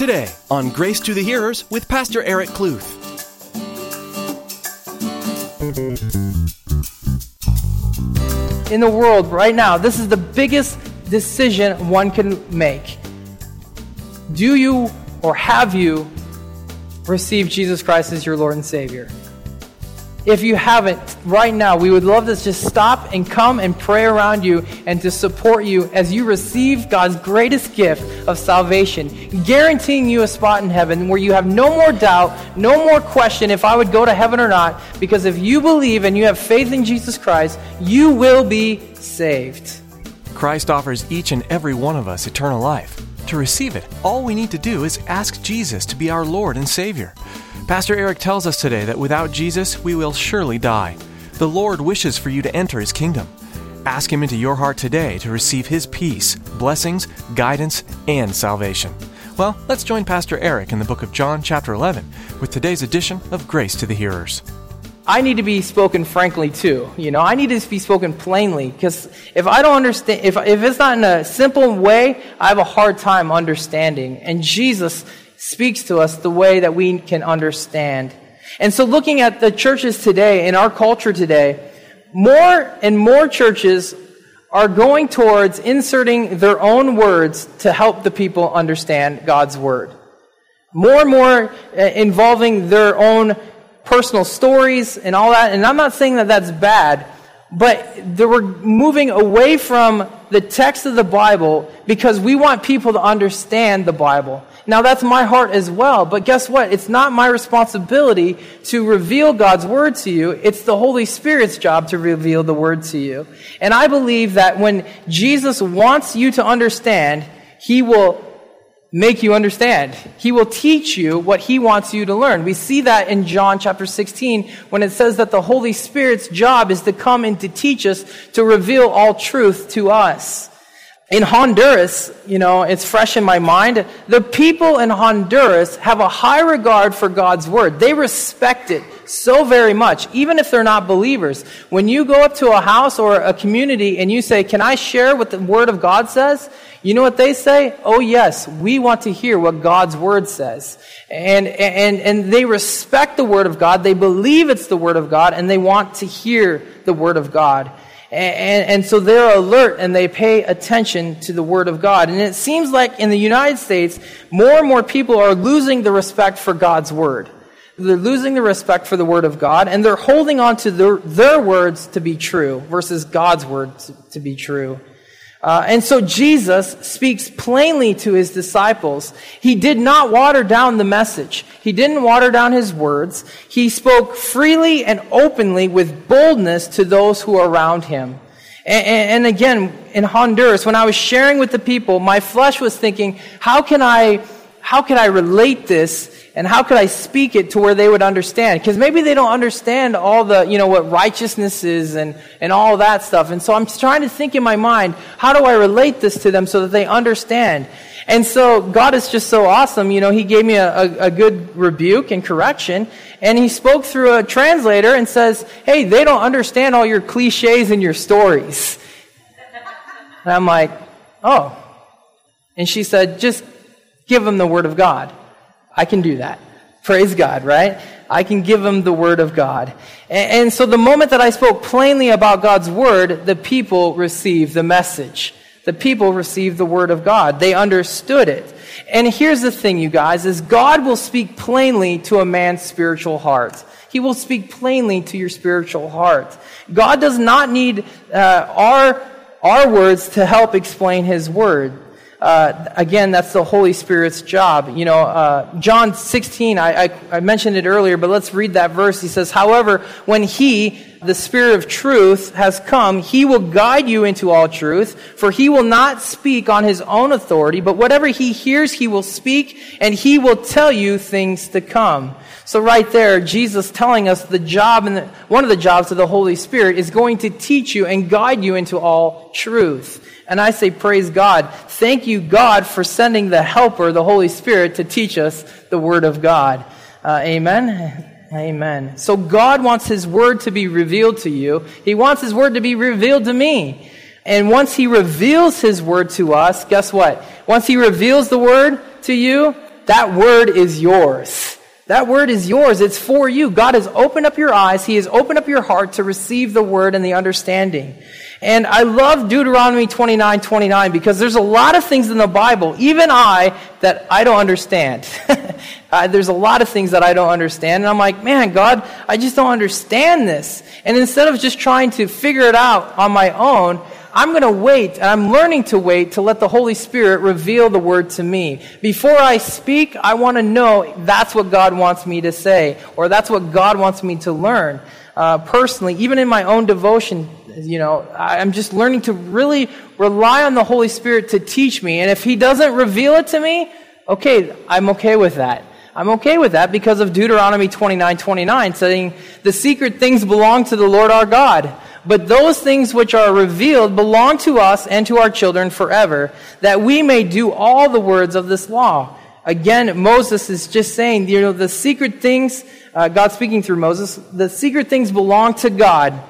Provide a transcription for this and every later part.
Today on Grace to the Hearers with Pastor Eric Kluth. In the world right now, this is the biggest decision one can make. Do you or have you received Jesus Christ as your Lord and Savior? If you haven't, right now, we would love to just stop and come and pray around you and to support you as you receive God's greatest gift of salvation, guaranteeing you a spot in heaven where you have no more doubt, no more question if I would go to heaven or not, because if you believe and you have faith in Jesus Christ, you will be saved. Christ offers each and every one of us eternal life. To receive it, all we need to do is ask Jesus to be our Lord and Savior. Pastor Eric tells us today that without Jesus, we will surely die. The Lord wishes for you to enter His kingdom. Ask Him into your heart today to receive His peace, blessings, guidance, and salvation. Well, let's join Pastor Eric in the book of John, chapter 11, with today's edition of Grace to the Hearers. I need to be spoken frankly too. You know, I need to be spoken plainly because if I don't understand, if, if it's not in a simple way, I have a hard time understanding. And Jesus speaks to us the way that we can understand. And so looking at the churches today, in our culture today, more and more churches are going towards inserting their own words to help the people understand God's word. More and more uh, involving their own personal stories and all that. And I'm not saying that that's bad, but we're moving away from the text of the Bible because we want people to understand the Bible. Now that's my heart as well, but guess what? It's not my responsibility to reveal God's word to you. It's the Holy Spirit's job to reveal the word to you. And I believe that when Jesus wants you to understand, He will make you understand. He will teach you what He wants you to learn. We see that in John chapter 16 when it says that the Holy Spirit's job is to come and to teach us, to reveal all truth to us in Honduras, you know, it's fresh in my mind. The people in Honduras have a high regard for God's word. They respect it so very much, even if they're not believers. When you go up to a house or a community and you say, Can I share what the word of God says? You know what they say? Oh, yes, we want to hear what God's word says. And, and, and they respect the word of God. They believe it's the word of God and they want to hear the word of God. And, and, so they're alert and they pay attention to the Word of God. And it seems like in the United States, more and more people are losing the respect for God's Word. They're losing the respect for the Word of God, and they're holding on to their, their words to be true versus God's Word to, to be true. Uh, and so Jesus speaks plainly to his disciples. He did not water down the message. He didn't water down his words. He spoke freely and openly with boldness to those who are around him. And, and again, in Honduras, when I was sharing with the people, my flesh was thinking, how can I, how can I relate this and how could I speak it to where they would understand? Because maybe they don't understand all the, you know, what righteousness is and, and all that stuff. And so I'm trying to think in my mind, how do I relate this to them so that they understand? And so God is just so awesome. You know, He gave me a, a, a good rebuke and correction. And He spoke through a translator and says, hey, they don't understand all your cliches and your stories. And I'm like, oh. And she said, just give them the Word of God. I can do that. Praise God, right? I can give them the word of God. And, and, so the moment that I spoke plainly about God's word, the people received the message. The people received the word of God. They understood it. And here's the thing, you guys, is God will speak plainly to a man's spiritual heart. He will speak plainly to your spiritual heart. God does not need uh, our, our words to help explain his word uh, again, that's the Holy Spirit's job. You know, uh, John 16, I, I, I mentioned it earlier, but let's read that verse. He says, However, when He, the Spirit of truth, has come, He will guide you into all truth, for He will not speak on His own authority, but whatever He hears, He will speak, and He will tell you things to come. So right there, Jesus telling us the job and one of the jobs of the Holy Spirit is going to teach you and guide you into all truth. And I say, praise God. Thank you, God, for sending the helper, the Holy Spirit, to teach us the Word of God. Uh, amen. Amen. So God wants His Word to be revealed to you. He wants His Word to be revealed to me. And once He reveals His Word to us, guess what? Once He reveals the Word to you, that word is yours. That word is yours. It's for you. God has opened up your eyes. He has opened up your heart to receive the word and the understanding. And I love Deuteronomy 29 29 because there's a lot of things in the Bible, even I, that I don't understand. uh, there's a lot of things that I don't understand. And I'm like, man, God, I just don't understand this. And instead of just trying to figure it out on my own, I'm going to wait, and I'm learning to wait to let the Holy Spirit reveal the word to me. Before I speak, I want to know that's what God wants me to say, or that's what God wants me to learn. Uh, personally, even in my own devotion, you know, I'm just learning to really rely on the Holy Spirit to teach me. And if He doesn't reveal it to me, okay, I'm okay with that. I'm okay with that because of Deuteronomy 29 29 saying, The secret things belong to the Lord our God. But those things which are revealed belong to us and to our children forever, that we may do all the words of this law. Again, Moses is just saying, you know, the secret things, uh, God speaking through Moses, the secret things belong to God.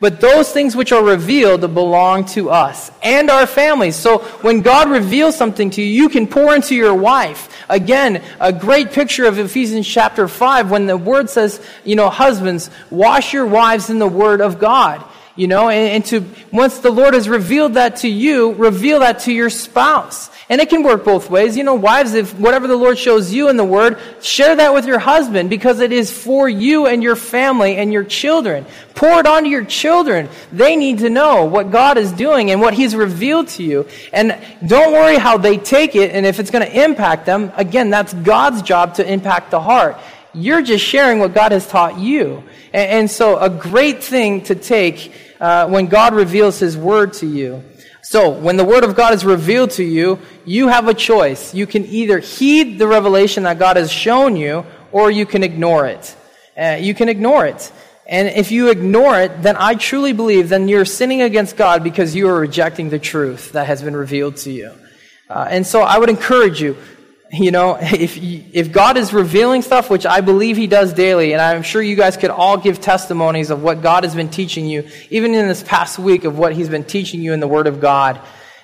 But those things which are revealed belong to us and our families. So when God reveals something to you, you can pour into your wife. Again, a great picture of Ephesians chapter 5 when the word says, you know, husbands, wash your wives in the word of God. You know, and, and, to, once the Lord has revealed that to you, reveal that to your spouse. And it can work both ways. You know, wives, if whatever the Lord shows you in the Word, share that with your husband because it is for you and your family and your children. Pour it onto your children. They need to know what God is doing and what He's revealed to you. And don't worry how they take it and if it's going to impact them. Again, that's God's job to impact the heart. You're just sharing what God has taught you. And, and so a great thing to take uh, when God reveals His Word to you. So, when the Word of God is revealed to you, you have a choice. You can either heed the revelation that God has shown you, or you can ignore it. Uh, you can ignore it. And if you ignore it, then I truly believe then you're sinning against God because you are rejecting the truth that has been revealed to you. Uh, and so I would encourage you, you know, if, if God is revealing stuff, which I believe He does daily, and I'm sure you guys could all give testimonies of what God has been teaching you, even in this past week of what He's been teaching you in the Word of God.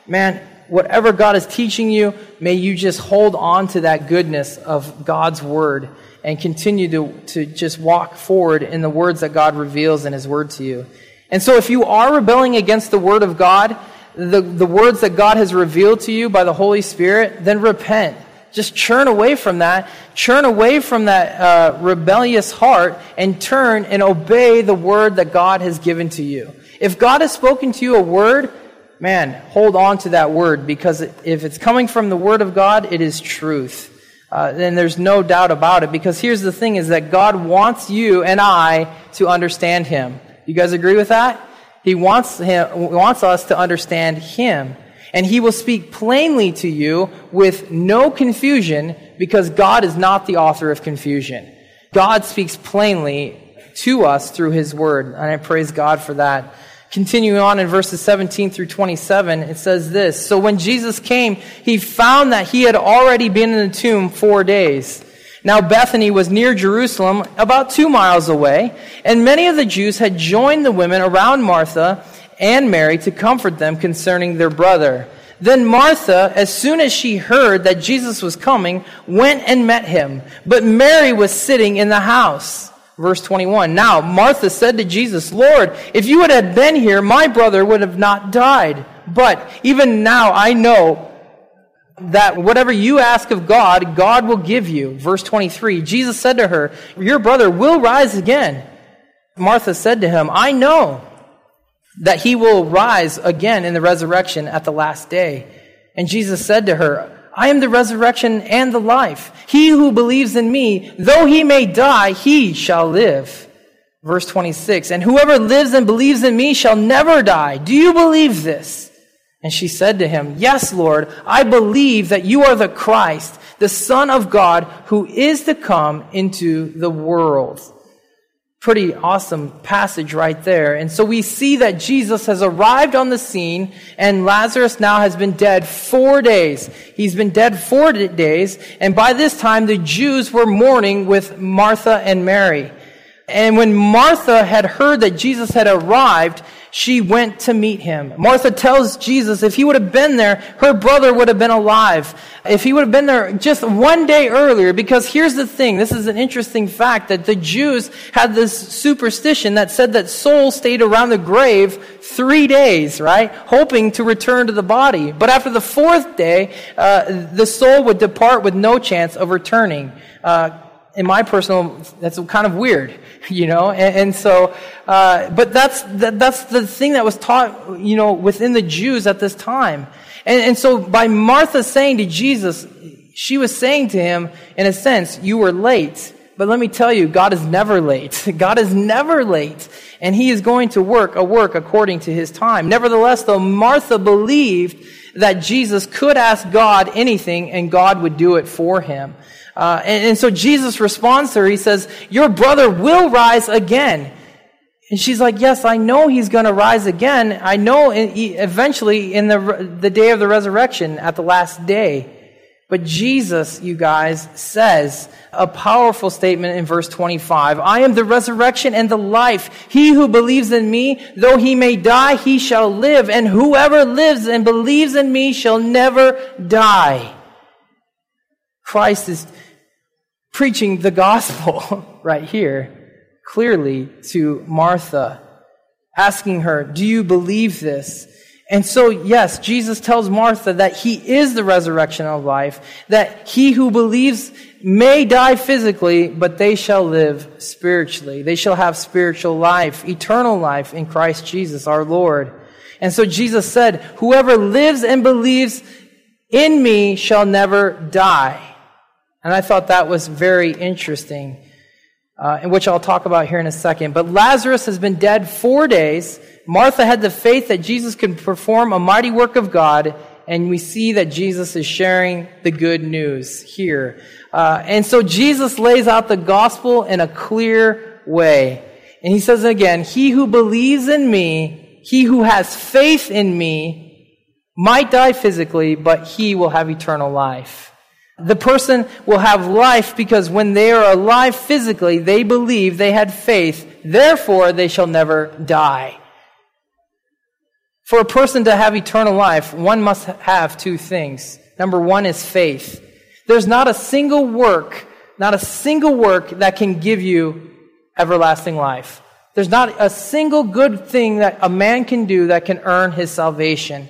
Man, whatever God is teaching you, may you just hold on to that goodness of God's Word and continue to, to just walk forward in the words that God reveals in His Word to you. And so if you are rebelling against the Word of God, the, the words that God has revealed to you by the Holy Spirit, then repent just churn away from that, churn away from that uh, rebellious heart, and turn and obey the word that God has given to you. If God has spoken to you a word, man, hold on to that word because if it's coming from the word of God, it is truth. Uh, then there's no doubt about it because here's the thing is that God wants you and I to understand Him. You guys agree with that? He wants, him, wants us to understand Him and he will speak plainly to you with no confusion because God is not the author of confusion. God speaks plainly to us through his word, and I praise God for that. Continuing on in verses 17 through 27, it says this So when Jesus came, he found that he had already been in the tomb four days. Now Bethany was near Jerusalem, about two miles away, and many of the Jews had joined the women around Martha and Mary to comfort them concerning their brother. Then Martha, as soon as she heard that Jesus was coming, went and met him. But Mary was sitting in the house. Verse 21. Now Martha said to Jesus, Lord, if you had been here, my brother would have not died. But even now I know that whatever you ask of God, God will give you. Verse 23. Jesus said to her, Your brother will rise again. Martha said to him, I know that he will rise again in the resurrection at the last day. And Jesus said to her, I am the resurrection and the life. He who believes in me, though he may die, he shall live. Verse 26, and whoever lives and believes in me shall never die. Do you believe this? And she said to him, Yes, Lord, I believe that you are the Christ, the Son of God, who is to come into the world pretty awesome passage right there. And so we see that Jesus has arrived on the scene and Lazarus now has been dead four days. He's been dead four days. And by this time, the Jews were mourning with Martha and Mary. And when Martha had heard that Jesus had arrived, she went to meet him. Martha tells Jesus if he would have been there, her brother would have been alive. If he would have been there just one day earlier, because here's the thing, this is an interesting fact that the Jews had this superstition that said that souls stayed around the grave three days, right? Hoping to return to the body. But after the fourth day, uh, the soul would depart with no chance of returning. Uh, in my personal, that's kind of weird, you know? And, and so, uh, but that's, that, that's the thing that was taught, you know, within the Jews at this time. And, and so by Martha saying to Jesus, she was saying to him, in a sense, you were late. But let me tell you, God is never late. God is never late. And he is going to work a work according to his time. Nevertheless, though, Martha believed that Jesus could ask God anything and God would do it for him. Uh, and, and so Jesus responds to her. He says, Your brother will rise again. And she's like, Yes, I know he's going to rise again. I know eventually in the, the day of the resurrection at the last day. But Jesus, you guys, says a powerful statement in verse 25. I am the resurrection and the life. He who believes in me, though he may die, he shall live. And whoever lives and believes in me shall never die. Christ is preaching the gospel right here clearly to Martha, asking her, Do you believe this? And so, yes, Jesus tells Martha that he is the resurrection of life, that he who believes may die physically, but they shall live spiritually. They shall have spiritual life, eternal life in Christ Jesus our Lord. And so Jesus said, Whoever lives and believes in me shall never die. And I thought that was very interesting, uh, which I'll talk about here in a second. But Lazarus has been dead four days. Martha had the faith that Jesus could perform a mighty work of God, and we see that Jesus is sharing the good news here. Uh, and so Jesus lays out the gospel in a clear way. And he says again, He who believes in me, he who has faith in me, might die physically, but he will have eternal life. The person will have life because when they are alive physically, they believe they had faith. Therefore, they shall never die. For a person to have eternal life, one must have two things. Number one is faith. There's not a single work, not a single work that can give you everlasting life. There's not a single good thing that a man can do that can earn his salvation.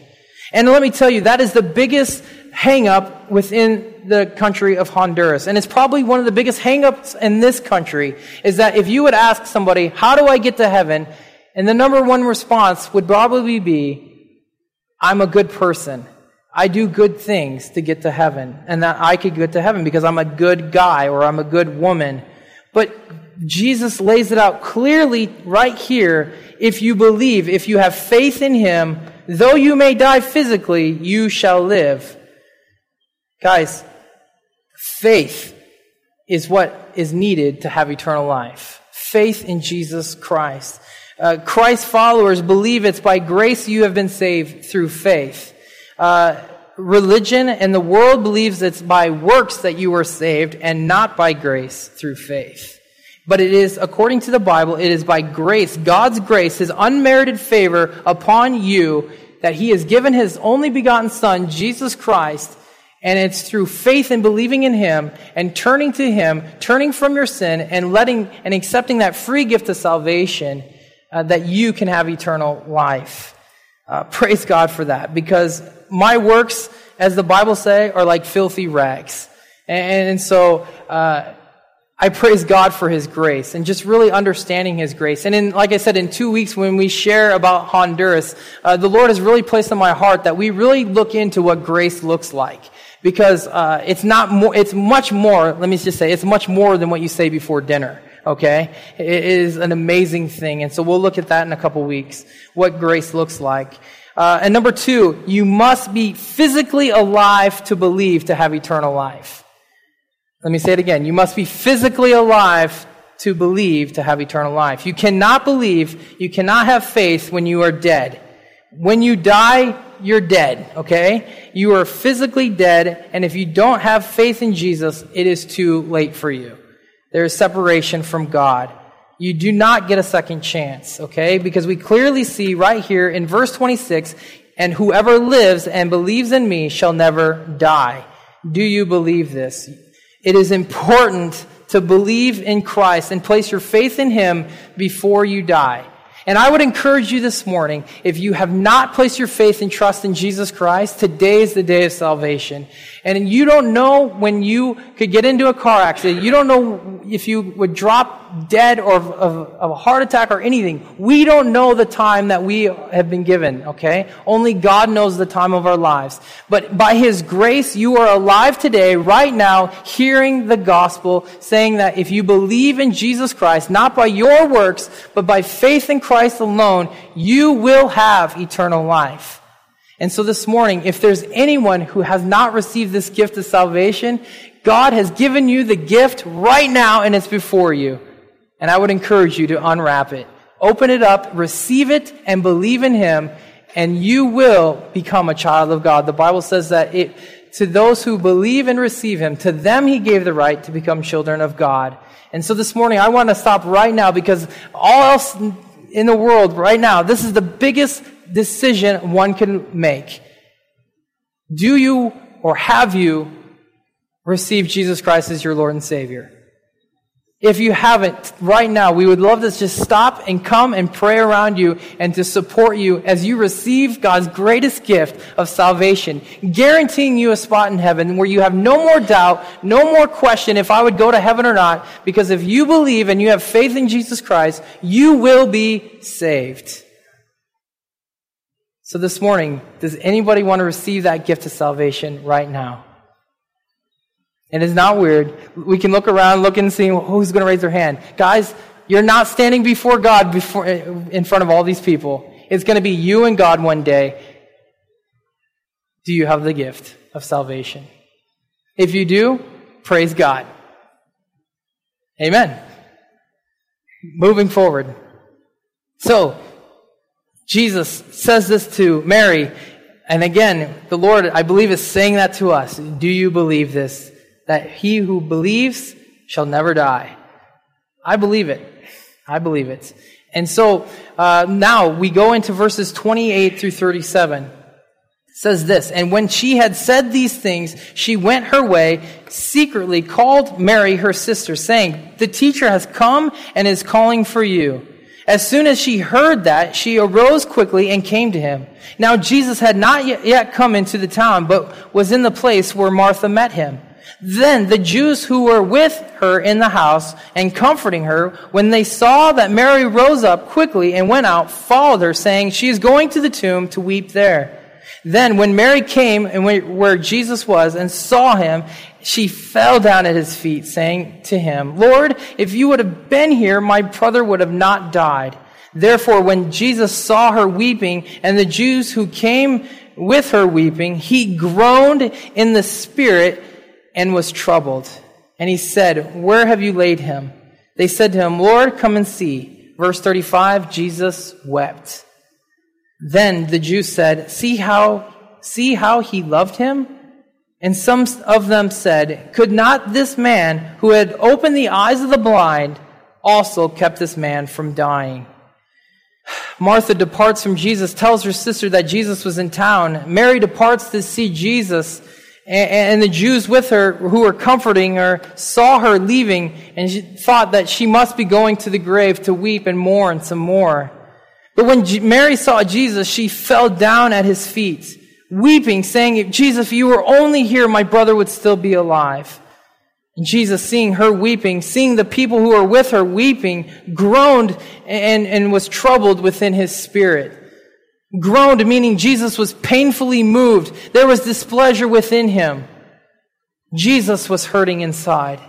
And let me tell you, that is the biggest hang up within the country of Honduras. And it's probably one of the biggest hang-ups in this country is that if you would ask somebody, how do I get to heaven? And the number one response would probably be, I'm a good person. I do good things to get to heaven. And that I could get to heaven because I'm a good guy or I'm a good woman. But Jesus lays it out clearly right here. If you believe, if you have faith in Him, though you may die physically, you shall live. Guys, faith is what is needed to have eternal life. Faith in Jesus Christ. Uh, Christ followers believe it's by grace you have been saved through faith. Uh, religion and the world believes it's by works that you were saved and not by grace through faith. But it is, according to the Bible, it is by grace, God's grace, His unmerited favor upon you, that He has given His only begotten Son, Jesus Christ, and it's through faith and believing in Him and turning to Him, turning from your sin and letting and accepting that free gift of salvation uh, that you can have eternal life. Uh, praise God for that because my works, as the Bible say, are like filthy rags. And, and so, uh, I praise God for His grace and just really understanding His grace. And in, like I said, in two weeks when we share about Honduras, uh, the Lord has really placed in my heart that we really look into what grace looks like because uh, it's not more, it's much more, let me just say, it's much more than what you say before dinner. Okay? It is an amazing thing. And so we'll look at that in a couple weeks, what grace looks like. Uh, and number two, you must be physically alive to believe to have eternal life. Let me say it again. You must be physically alive to believe to have eternal life. You cannot believe, you cannot have faith when you are dead. When you die, you're dead, okay? You are physically dead, and if you don't have faith in Jesus, it is too late for you. There is separation from God. you do not get a second chance, okay? Because we clearly see right here in verse 26 and whoever lives and believes in me shall never die. Do you believe this? It is important to believe in Christ and place your faith in Him before you die. And I would encourage you this morning, if you have not placed your faith and trust in Jesus Christ, today is the day of salvation. And you don't know when you could get into a car accident. You don't know if you would drop dead or of, of, a heart attack or anything. We don't know the time that we have been given, okay? Only God knows the time of our lives. But by His grace, you are alive today, right now, hearing the gospel, saying that if you believe in Jesus Christ, not by your works, but by faith in Christ alone, you will have eternal life. And so this morning, if there's anyone who has not received this gift of salvation, God has given you the gift right now and it's before you. And I would encourage you to unwrap it. Open it up, receive it, and believe in Him, and you will become a child of God. The Bible says that it, to those who believe and receive Him, to them He gave the right to become children of God. And so this morning, I want to stop right now because all else in the world right now, this is the biggest decision one can make. Do you or have you received Jesus Christ as your Lord and Savior? If you haven't, right now, we would love to just stop and come and pray around you and to support you as you receive God's greatest gift of salvation, guaranteeing you a spot in heaven where you have no more doubt, no more question if I would go to heaven or not, because if you believe and you have faith in Jesus Christ, you will be saved. So this morning, does anybody want to receive that gift of salvation right now? And It is not weird. We can look around, look and see oh, who's going to raise their hand. Guys, you're not standing before God before, in front of all these people. It's going to be you and God one day. Do you have the gift of salvation? If you do, praise God. Amen. Moving forward. So, Jesus says this to Mary. And again, the Lord, I believe, is saying that to us. Do you believe this? That he who believes shall never die. I believe it. I believe it. And so uh, now we go into verses 28 through 37. It says this, and when she had said these things, she went her way, secretly called Mary, her sister, saying, The teacher has come and is calling for you. As soon as she heard that, she arose quickly and came to him. Now Jesus had not yet come into the town, but was in the place where Martha met him. Then the Jews who were with her in the house and comforting her, when they saw that Mary rose up quickly and went out, followed her, saying, She is going to the tomb to weep there. Then when Mary came and where Jesus was and saw him, she fell down at his feet, saying to him, Lord, if you would have been here, my brother would have not died. Therefore, when Jesus saw her weeping and the Jews who came with her weeping, he groaned in the spirit and was troubled. And he said, Where have you laid him? They said to him, Lord, come and see. Verse 35, Jesus wept. Then the Jews said, See how, see how he loved him? And some of them said, Could not this man who had opened the eyes of the blind also kept this man from dying? Martha departs from Jesus, tells her sister that Jesus was in town. Mary departs to see Jesus, and the Jews with her who were comforting her saw her leaving and she thought that she must be going to the grave to weep and mourn some more. But when Mary saw Jesus, she fell down at his feet weeping, saying, Jesus, if you were only here, my brother would still be alive. And Jesus, seeing her weeping, seeing the people who were with her weeping, groaned and, and was troubled within his spirit. Groaned, meaning Jesus was painfully moved. There was displeasure within him. Jesus was hurting inside.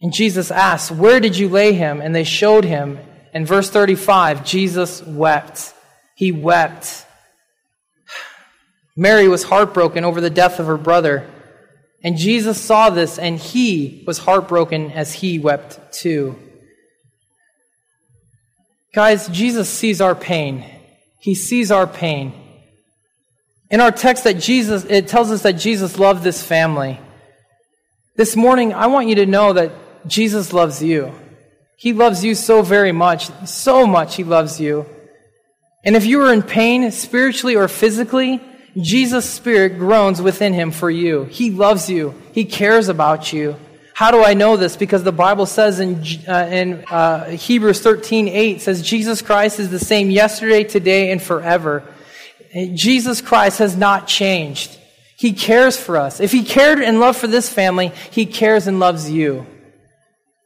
And Jesus asked, Where did you lay him? And they showed him. In verse 35, Jesus wept. He wept. Mary was heartbroken over the death of her brother. And Jesus saw this and he was heartbroken as he wept too. Guys, Jesus sees our pain. He sees our pain. In our text that Jesus, it tells us that Jesus loved this family. This morning, I want you to know that Jesus loves you. He loves you so very much, so much He loves you. And if you are in pain, spiritually or physically, Jesus' Spirit groans within Him for you. He loves you. He cares about you. How do I know this? Because the Bible says in, uh, in uh, Hebrews 13, 8 says, Jesus Christ is the same yesterday, today, and forever. Jesus Christ has not changed. He cares for us. If He cared and loved for this family, He cares and loves you.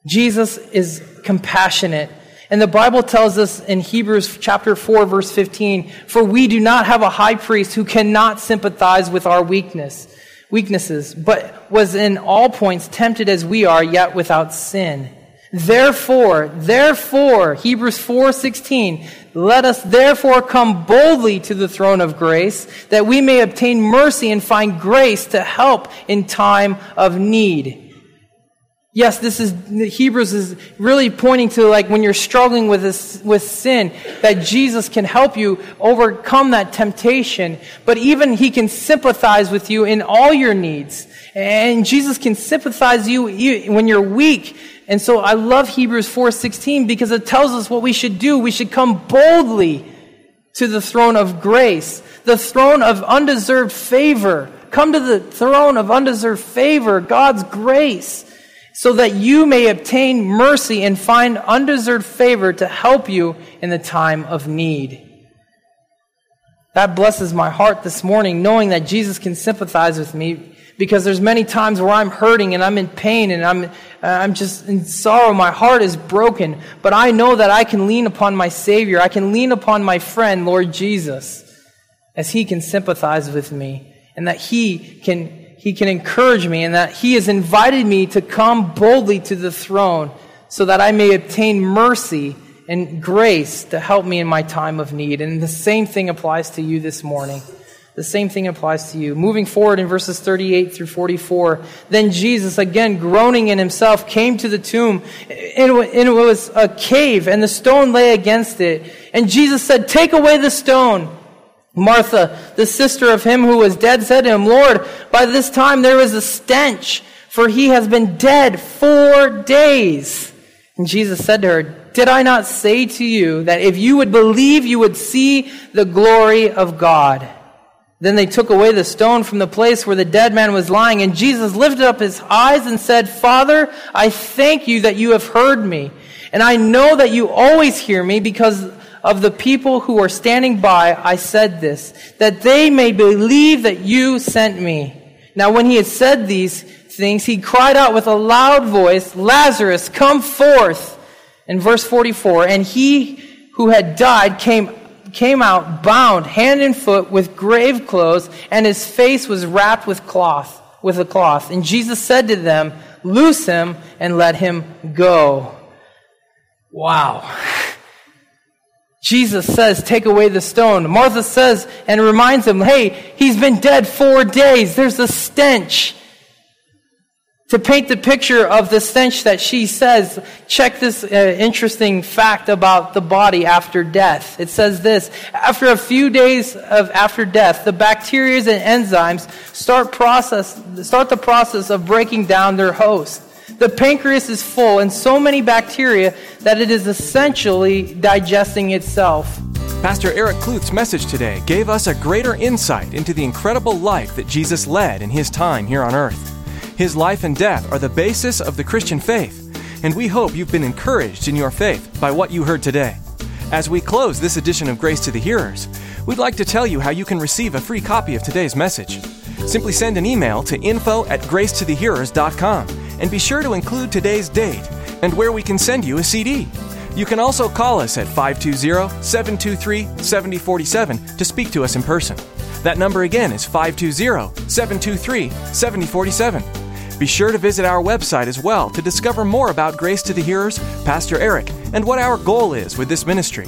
Jesus is compassionate. And the Bible tells us in Hebrews chapter 4 verse 15, for we do not have a high priest who cannot sympathize with our weakness, weaknesses, but was in all points tempted as we are, yet without sin. Therefore, therefore, Hebrews 4:16, let us therefore come boldly to the throne of grace, that we may obtain mercy and find grace to help in time of need. Yes, this is, Hebrews is really pointing to like when you're struggling with this, with sin, that Jesus can help you overcome that temptation, but even He can sympathize with you in all your needs. And Jesus can sympathize you when you're weak. And so I love Hebrews 4:16 because it tells us what we should do. We should come boldly to the throne of grace, the throne of undeserved favor. Come to the throne of undeserved favor, God's grace so that you may obtain mercy and find undeserved favor to help you in the time of need. That blesses my heart this morning, knowing that Jesus can sympathize with me because there's many times where I'm hurting and I'm in pain and I'm, I'm just in sorrow. My heart is broken, but I know that I can lean upon my Savior. I can lean upon my friend, Lord Jesus, as He can sympathize with me and that He can he can encourage me and that He has invited me to come boldly to the throne so that I may obtain mercy and grace to help me in my time of need. And the same thing applies to you this morning. The same thing applies to you. Moving forward in verses 38 through 44, then Jesus, again groaning in himself, came to the tomb. And it was a cave, and the stone lay against it. And Jesus said, Take away the stone. Martha, the sister of him who was dead, said to him, Lord, by this time there is a stench, for he has been dead four days. And Jesus said to her, Did I not say to you that if you would believe, you would see the glory of God? Then they took away the stone from the place where the dead man was lying, and Jesus lifted up his eyes and said, Father, I thank you that you have heard me. And I know that you always hear me because of the people who are standing by, I said this, that they may believe that you sent me. Now, when he had said these things, he cried out with a loud voice, Lazarus, come forth. In verse 44, and he who had died came, came out bound hand and foot with grave clothes, and his face was wrapped with cloth, with a cloth. And Jesus said to them, Loose him and let him go. Wow. Jesus says, Take away the stone. Martha says and reminds him, Hey, he's been dead four days. There's a stench. To paint the picture of the stench that she says, check this uh, interesting fact about the body after death. It says this After a few days of after death, the bacteria and enzymes start, process, start the process of breaking down their host. The pancreas is full and so many bacteria that it is essentially digesting itself. Pastor Eric Kluth's message today gave us a greater insight into the incredible life that Jesus led in his time here on earth. His life and death are the basis of the Christian faith, and we hope you've been encouraged in your faith by what you heard today. As we close this edition of Grace to the Hearers, we'd like to tell you how you can receive a free copy of today's message. Simply send an email to info at gracetothehearers.com and be sure to include today's date and where we can send you a CD. You can also call us at 520 723 7047 to speak to us in person. That number again is 520 723 7047. Be sure to visit our website as well to discover more about Grace to the Hearers, Pastor Eric, and what our goal is with this ministry.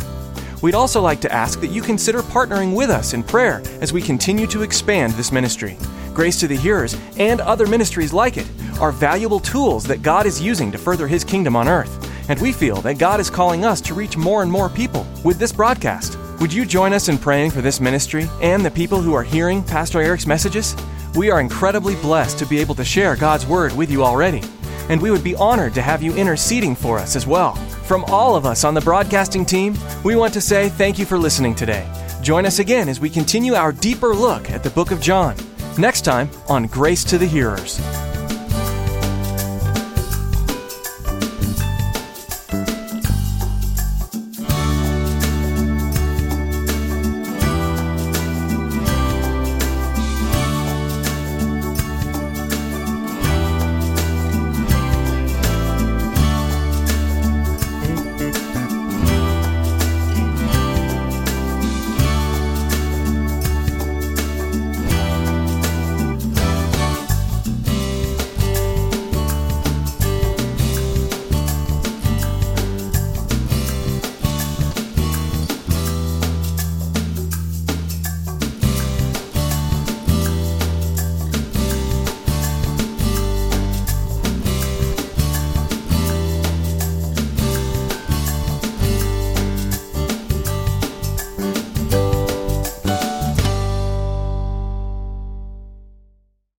We'd also like to ask that you consider partnering with us in prayer as we continue to expand this ministry. Grace to the Hearers and other ministries like it are valuable tools that God is using to further His kingdom on earth. And we feel that God is calling us to reach more and more people with this broadcast. Would you join us in praying for this ministry and the people who are hearing Pastor Eric's messages? We are incredibly blessed to be able to share God's Word with you already, and we would be honored to have you interceding for us as well. From all of us on the broadcasting team, we want to say thank you for listening today. Join us again as we continue our deeper look at the book of John. Next time on Grace to the Hearers.